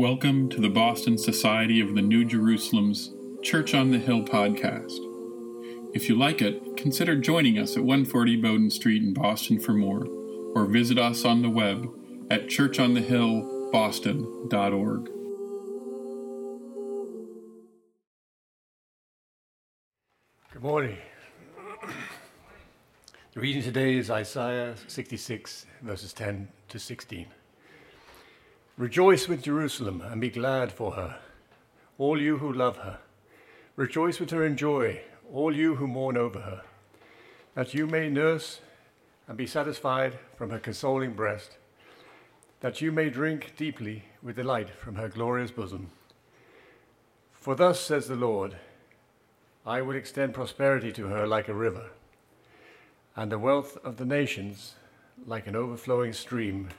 Welcome to the Boston Society of the New Jerusalem's Church on the Hill podcast. If you like it, consider joining us at 140 Bowdoin Street in Boston for more, or visit us on the web at churchonthehillboston.org. Good morning. The reading today is Isaiah 66, verses 10 to 16. Rejoice with Jerusalem and be glad for her, all you who love her. Rejoice with her in joy, all you who mourn over her, that you may nurse and be satisfied from her consoling breast, that you may drink deeply with delight from her glorious bosom. For thus says the Lord, I will extend prosperity to her like a river, and the wealth of the nations like an overflowing stream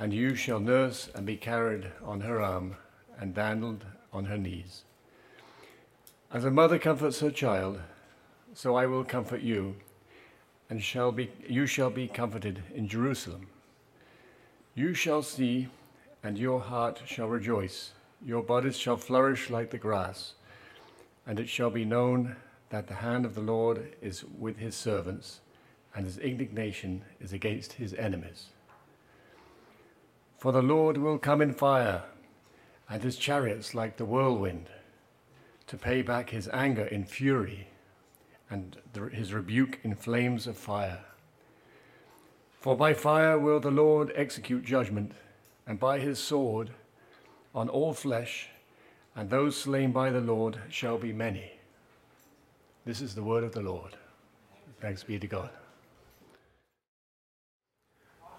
and you shall nurse and be carried on her arm and dandled on her knees. As a mother comforts her child, so I will comfort you, and shall be, you shall be comforted in Jerusalem. You shall see, and your heart shall rejoice. Your bodies shall flourish like the grass, and it shall be known that the hand of the Lord is with his servants, and his indignation is against his enemies. For the Lord will come in fire, and his chariots like the whirlwind, to pay back his anger in fury, and his rebuke in flames of fire. For by fire will the Lord execute judgment, and by his sword on all flesh, and those slain by the Lord shall be many. This is the word of the Lord. Thanks be to God.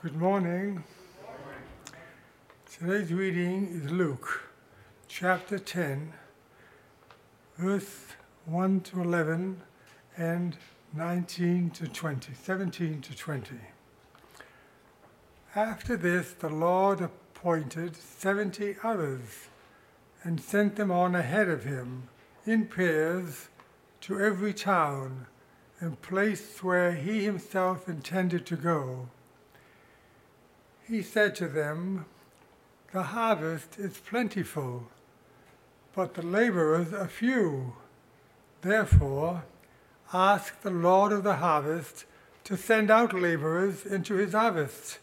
Good morning. Today's reading is Luke chapter 10, verse 1 to 11 and 19 to 20, 17 to 20. After this, the Lord appointed 70 others and sent them on ahead of him in pairs to every town and place where he himself intended to go. He said to them, the harvest is plentiful, but the laborers are few. Therefore, ask the Lord of the harvest to send out laborers into his harvest.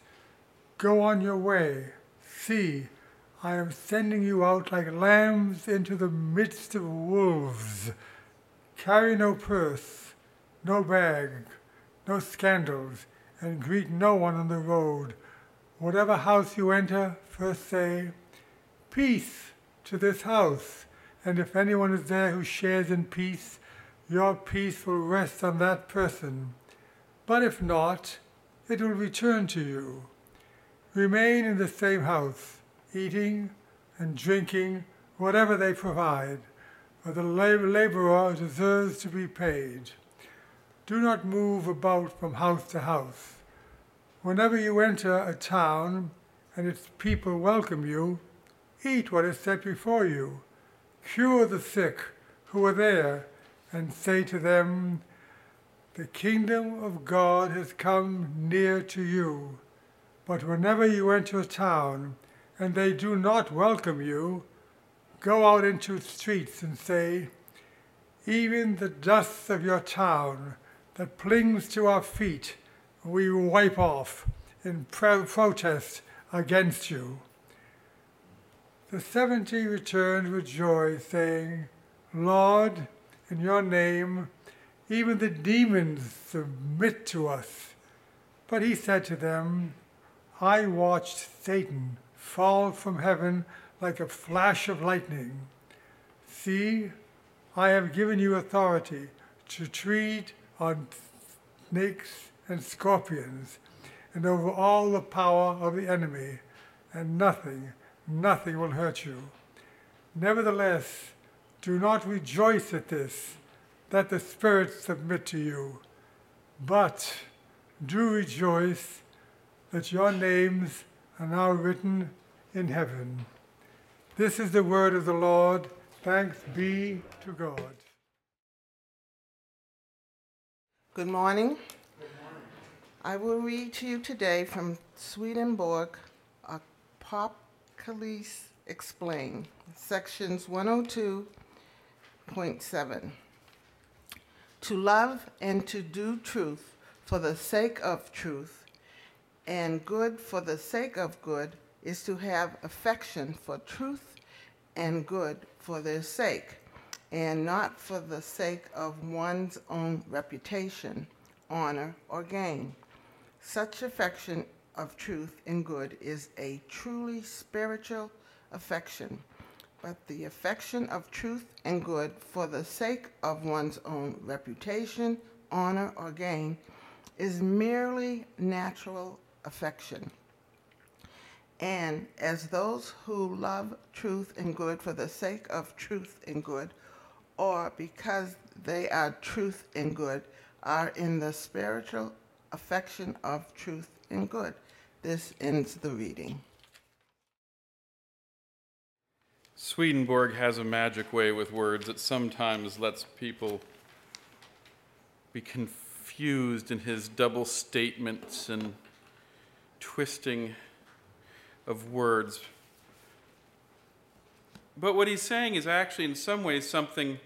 Go on your way. See, I am sending you out like lambs into the midst of wolves. Carry no purse, no bag, no scandals, and greet no one on the road. Whatever house you enter, first say, Peace to this house. And if anyone is there who shares in peace, your peace will rest on that person. But if not, it will return to you. Remain in the same house, eating and drinking whatever they provide, for the laborer deserves to be paid. Do not move about from house to house. Whenever you enter a town and its people welcome you, eat what is set before you, cure the sick who are there, and say to them, The kingdom of God has come near to you. But whenever you enter a town and they do not welcome you, go out into the streets and say, Even the dust of your town that clings to our feet, we wipe off in pro- protest against you. The seventy returned with joy, saying, Lord, in your name, even the demons submit to us. But he said to them, I watched Satan fall from heaven like a flash of lightning. See, I have given you authority to tread on snakes and scorpions, and over all the power of the enemy, and nothing, nothing will hurt you. Nevertheless, do not rejoice at this, that the spirits submit to you, but do rejoice that your names are now written in heaven. This is the word of the Lord. Thanks be to God. Good morning. I will read to you today from Swedenborg, Apocalypse Explained. Sections 102.7. To love and to do truth for the sake of truth, and good for the sake of good, is to have affection for truth and good for their sake, and not for the sake of one's own reputation, honor, or gain. Such affection of truth and good is a truly spiritual affection, but the affection of truth and good for the sake of one's own reputation, honor, or gain is merely natural affection. And as those who love truth and good for the sake of truth and good, or because they are truth and good, are in the spiritual affection of truth and good. This ends the reading. Swedenborg has a magic way with words that sometimes lets people be confused in his double statements and twisting of words. But what he's saying is actually, in some ways, something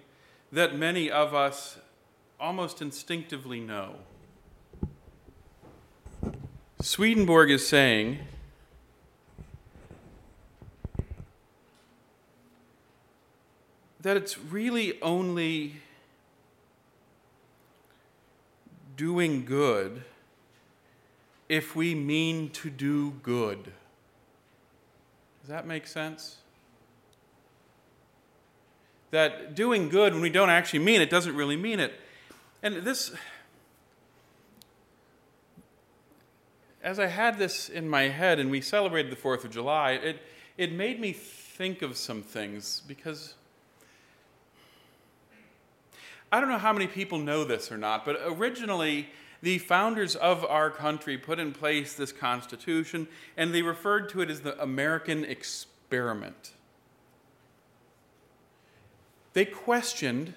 that many of us almost instinctively know. Swedenborg is saying that it's really only doing good if we mean to do good. Does that make sense? That doing good when we don't actually mean it doesn't really mean it. And this, as I had this in my head and we celebrated the 4th of July, it, it made me think of some things because I don't know how many people know this or not, but originally the founders of our country put in place this Constitution and they referred to it as the American experiment. They questioned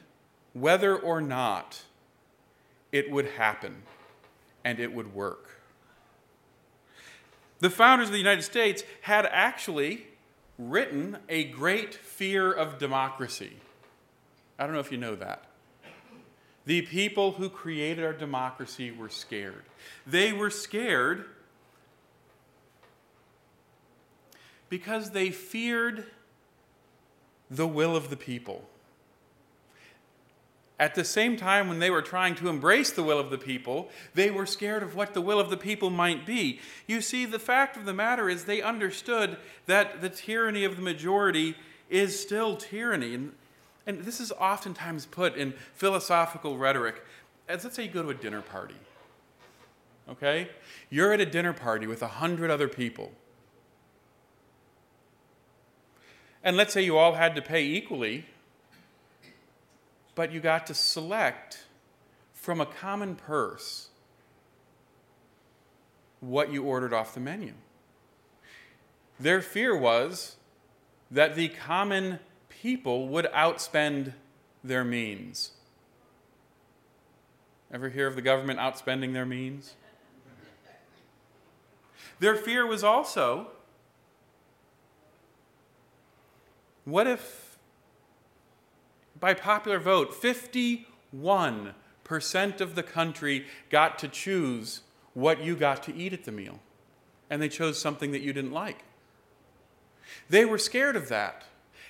whether or not it would happen and it would work. The founders of the United States had actually written a great fear of democracy. I don't know if you know that. The people who created our democracy were scared. They were scared because they feared the will of the people. At the same time, when they were trying to embrace the will of the people, they were scared of what the will of the people might be. You see, the fact of the matter is they understood that the tyranny of the majority is still tyranny. And and this is oftentimes put in philosophical rhetoric. As let's say you go to a dinner party. Okay? You're at a dinner party with a hundred other people. And let's say you all had to pay equally, but you got to select from a common purse what you ordered off the menu. Their fear was that the common people would outspend their means. Ever hear of the government outspending their means? Their fear was also what if, by popular vote, 51% of the country got to choose what you got to eat at the meal, and they chose something that you didn't like? They were scared of that.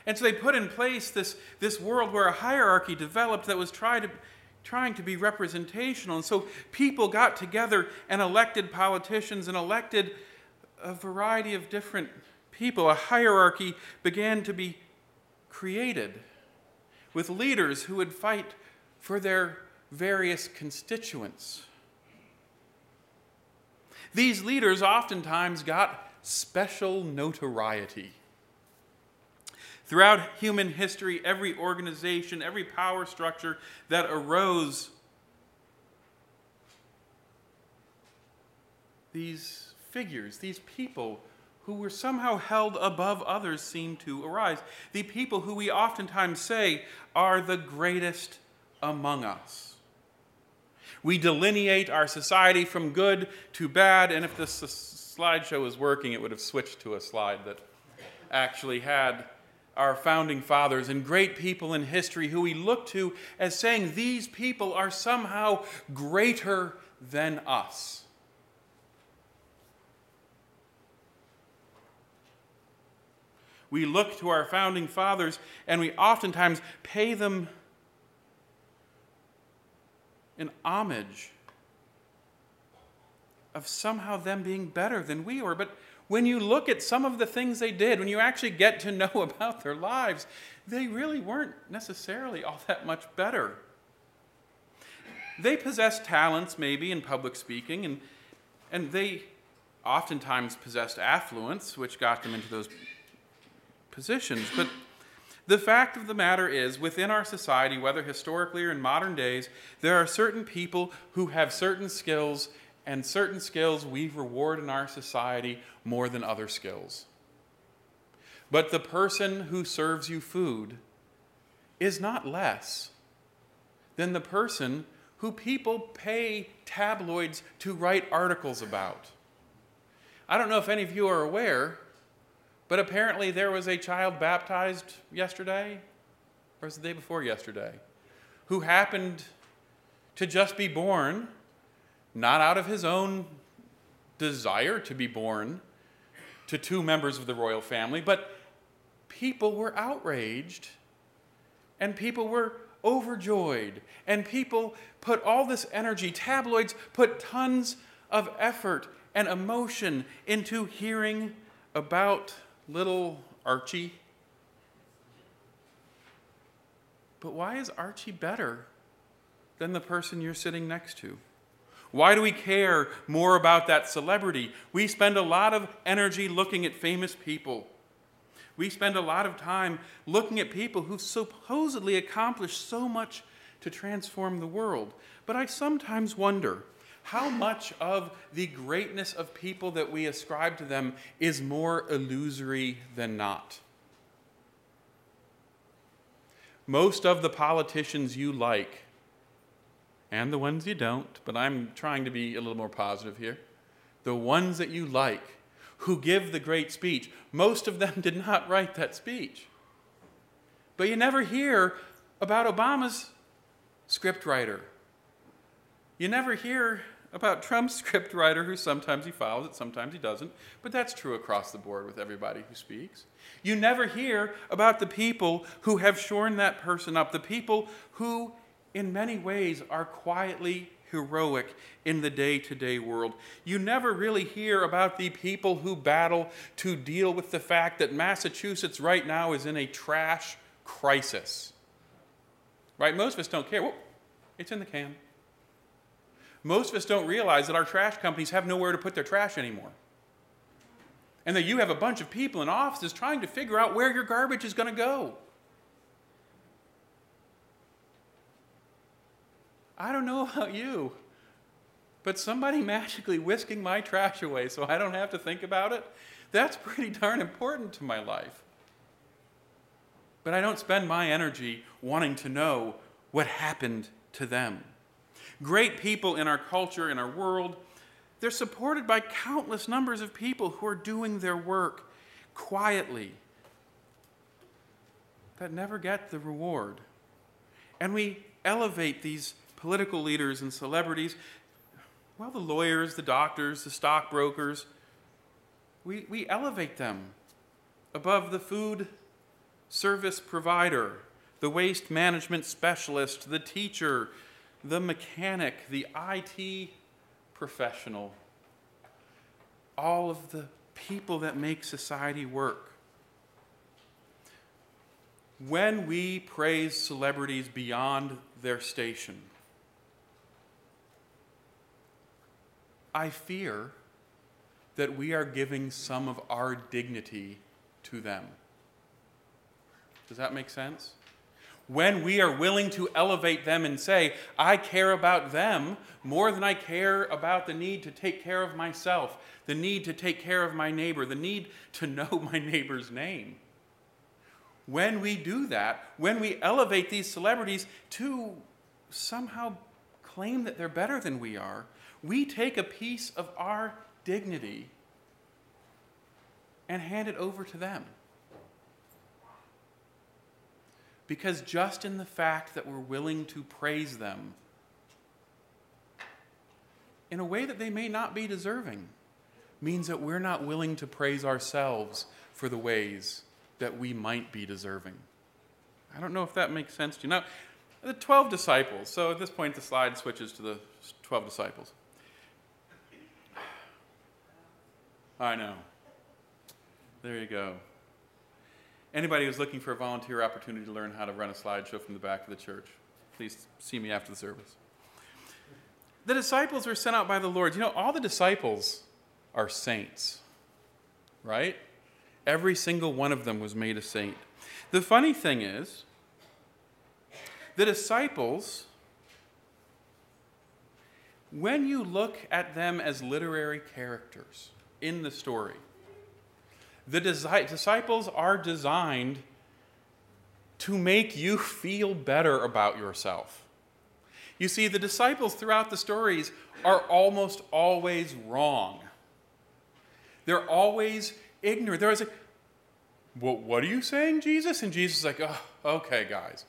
And so they put in place this, this world where a hierarchy developed that was try to, trying to be representational. And so people got together and elected politicians and elected a variety of different people. A hierarchy began to be created with leaders who would fight for their various constituents. These leaders oftentimes got special notoriety. Throughout human history, every organization, every power structure that arose, these figures, these people who were somehow held above others seem to arise. The people who we oftentimes say are the greatest among us. We delineate our society from good to bad, and if this slideshow was working, it would have switched to a slide that actually had our founding fathers and great people in history who we look to as saying these people are somehow greater than us. We look to our founding fathers and we oftentimes pay them an homage of somehow them being better than we were. But when you look at some of the things they did, when you actually get to know about their lives, they really weren't necessarily all that much better. They possessed talents, maybe, in public speaking, and, and they oftentimes possessed affluence, which got them into those positions. But the fact of the matter is, within our society, whether historically or in modern days, there are certain people who have certain skills, and certain skills we reward in our society more than other skills. But the person who serves you food is not less than the person who people pay tabloids to write articles about. I don't know if any of you are aware, but apparently there was a child baptized yesterday, or was the day before yesterday, who happened to just be born, not out of his own desire to be born to two members of the royal family, but people were outraged and people were overjoyed and people put all this energy, tabloids put tons of effort and emotion into hearing about little Archie. But why is Archie better than the person you're sitting next to? Why do we care more about that celebrity? We spend a lot of energy looking at famous people. We spend a lot of time looking at people who supposedly accomplished so much to transform the world. But I sometimes wonder how much of the greatness of people that we ascribe to them is more illusory than not? Most of the politicians you like, and the ones you don't, but I'm trying to be a little more positive here, the ones that you like, who give the great speech, most of them did not write that speech. But you never hear about Obama's scriptwriter. You never hear about Trump's scriptwriter, who sometimes he follows it, sometimes he doesn't, but that's true across the board with everybody who speaks. You never hear about the people who have shorn that person up, the people who, in many ways, are quietly heroic in the day to day world. You never really hear about the people who battle to deal with the fact that Massachusetts right now is in a trash crisis. Right? Most of us don't care. Well, it's in the can most of us don't realize that our trash companies have nowhere to put their trash anymore. And that you have a bunch of people in offices trying to figure out where your garbage is going to go. I don't know about you, but somebody magically whisking my trash away so I don't have to think about it, that's pretty darn important to my life. But I don't spend my energy wanting to know what happened to them great people in our culture, in our world. They're supported by countless numbers of people who are doing their work quietly that never get the reward. And we elevate these political leaders and celebrities, well, the lawyers, the doctors, the stockbrokers, we, we elevate them above the food service provider, the waste management specialist, the teacher, the mechanic, the IT professional, all of the people that make society work. When we praise celebrities beyond their station, I fear that we are giving some of our dignity to them. Does that make sense? When we are willing to elevate them and say, I care about them more than I care about the need to take care of myself, the need to take care of my neighbor, the need to know my neighbor's name. When we do that, when we elevate these celebrities to somehow claim that they're better than we are, we take a piece of our dignity and hand it over to them. Because just in the fact that we're willing to praise them in a way that they may not be deserving means that we're not willing to praise ourselves for the ways that we might be deserving. I don't know if that makes sense to you. Now, the 12 disciples, so at this point the slide switches to the 12 disciples. I know. There you go. Anybody who's looking for a volunteer opportunity to learn how to run a slideshow from the back of the church, please see me after the service. The disciples were sent out by the Lord. You know, all the disciples are saints, right? Every single one of them was made a saint. The funny thing is, the disciples, when you look at them as literary characters in the story, the disciples are designed to make you feel better about yourself. You see, the disciples throughout the stories are almost always wrong. They're always ignorant. They're always like, well, what are you saying, Jesus? And Jesus is like, oh, okay, guys.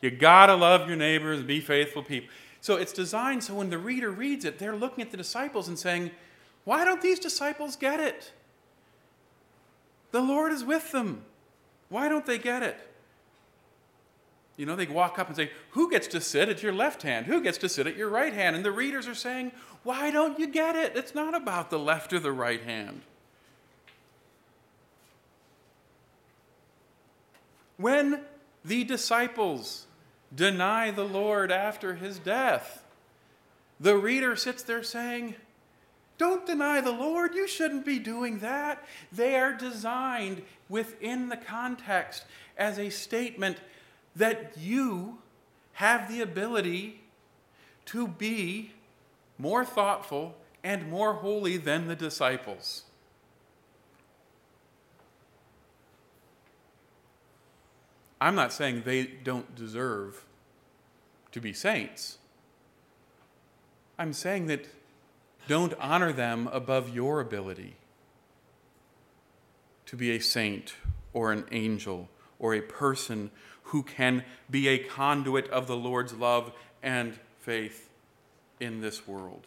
You gotta love your neighbors, be faithful people. So it's designed so when the reader reads it, they're looking at the disciples and saying, why don't these disciples get it? The Lord is with them. Why don't they get it? You know, they walk up and say, Who gets to sit at your left hand? Who gets to sit at your right hand? And the readers are saying, Why don't you get it? It's not about the left or the right hand. When the disciples deny the Lord after his death, the reader sits there saying, don't deny the Lord. You shouldn't be doing that. They are designed within the context as a statement that you have the ability to be more thoughtful and more holy than the disciples. I'm not saying they don't deserve to be saints. I'm saying that don't honor them above your ability to be a saint or an angel or a person who can be a conduit of the Lord's love and faith in this world.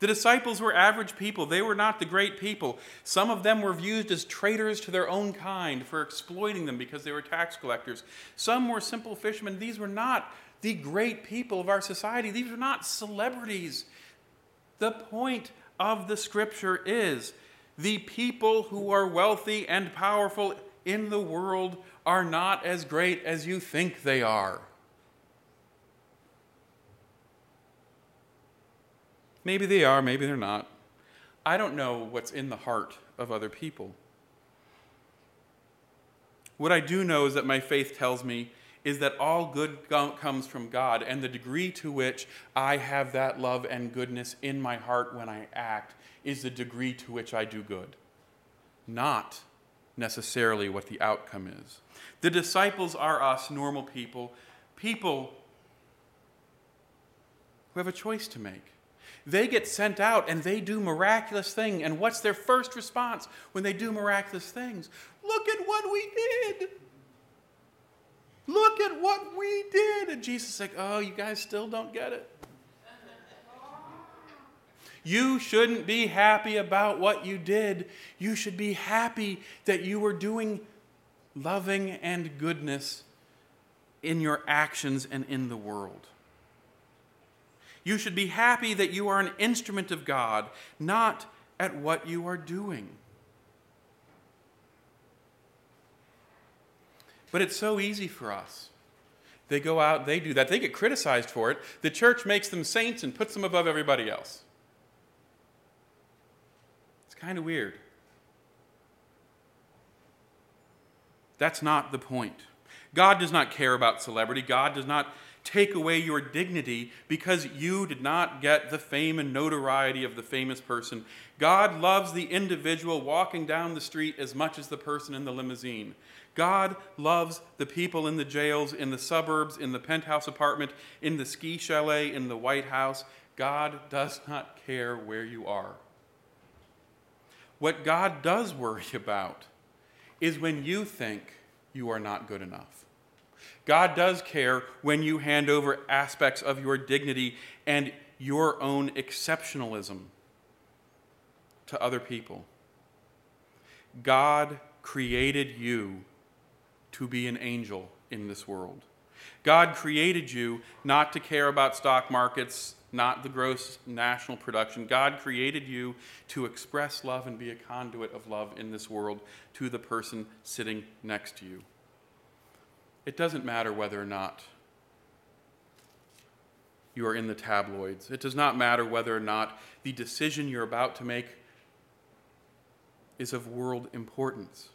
The disciples were average people. They were not the great people. Some of them were viewed as traitors to their own kind for exploiting them because they were tax collectors. Some were simple fishermen. These were not the great people of our society. These were not celebrities. The point of the scripture is the people who are wealthy and powerful in the world are not as great as you think they are. Maybe they are, maybe they're not. I don't know what's in the heart of other people. What I do know is that my faith tells me is that all good comes from God, and the degree to which I have that love and goodness in my heart when I act is the degree to which I do good, not necessarily what the outcome is. The disciples are us, normal people, people who have a choice to make. They get sent out and they do miraculous things. And what's their first response when they do miraculous things? Look at what we did. Look at what we did. And Jesus like, oh, you guys still don't get it. You shouldn't be happy about what you did. You should be happy that you were doing loving and goodness in your actions and in the world. You should be happy that you are an instrument of God, not at what you are doing. But it's so easy for us. They go out, they do that. They get criticized for it. The church makes them saints and puts them above everybody else. It's kind of weird. That's not the point. God does not care about celebrity. God does not take away your dignity because you did not get the fame and notoriety of the famous person. God loves the individual walking down the street as much as the person in the limousine. God loves the people in the jails, in the suburbs, in the penthouse apartment, in the ski chalet, in the White House. God does not care where you are. What God does worry about is when you think you are not good enough. God does care when you hand over aspects of your dignity and your own exceptionalism to other people. God created you to be an angel in this world. God created you not to care about stock markets, not the gross national production. God created you to express love and be a conduit of love in this world to the person sitting next to you. It doesn't matter whether or not you are in the tabloids. It does not matter whether or not the decision you're about to make is of world importance.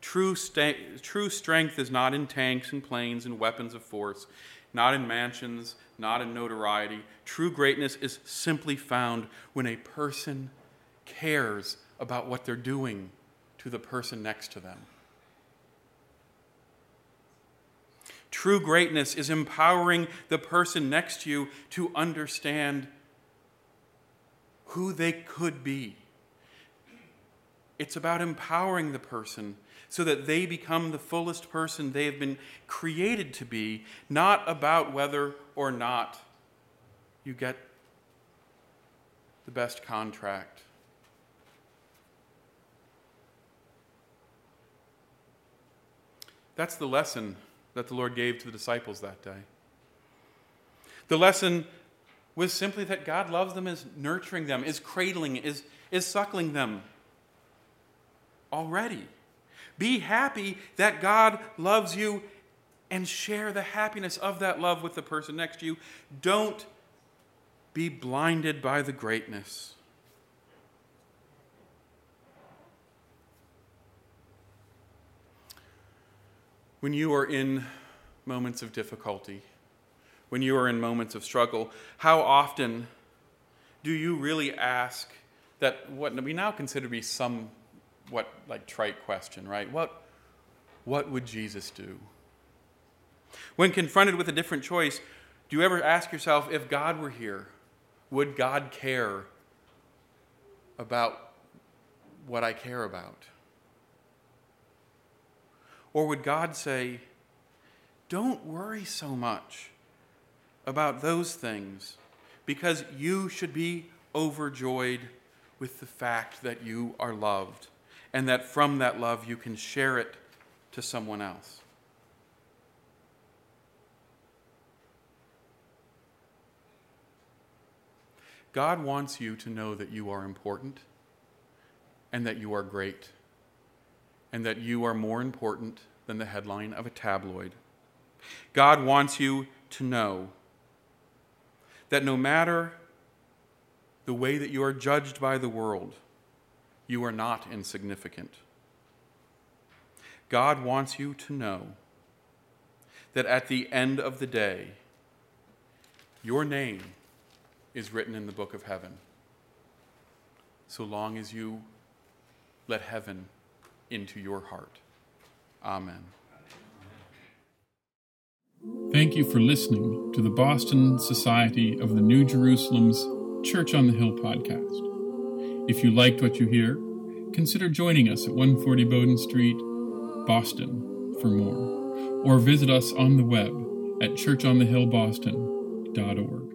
True, true strength is not in tanks and planes and weapons of force, not in mansions, not in notoriety. True greatness is simply found when a person cares about what they're doing to the person next to them. True greatness is empowering the person next to you to understand who they could be. It's about empowering the person so that they become the fullest person they have been created to be, not about whether or not you get the best contract. That's the lesson that the Lord gave to the disciples that day. The lesson was simply that God loves them, is nurturing them, is cradling, is, is suckling them already. Be happy that God loves you and share the happiness of that love with the person next to you. Don't be blinded by the greatness. When you are in moments of difficulty, when you are in moments of struggle, how often do you really ask that what we now consider to be some what like trite question, right? What what would Jesus do? When confronted with a different choice, do you ever ask yourself if God were here, would God care about what I care about? Or would God say, Don't worry so much about those things because you should be overjoyed with the fact that you are loved and that from that love you can share it to someone else. God wants you to know that you are important and that you are great and that you are more important than the headline of a tabloid. God wants you to know that no matter the way that you are judged by the world, you are not insignificant. God wants you to know that at the end of the day, your name is written in the book of heaven, so long as you let heaven into your heart. Amen. Thank you for listening to the Boston Society of the New Jerusalem's Church on the Hill podcast. If you liked what you hear, consider joining us at 140 Bowdoin Street, Boston, for more, or visit us on the web at churchonthehillboston.org.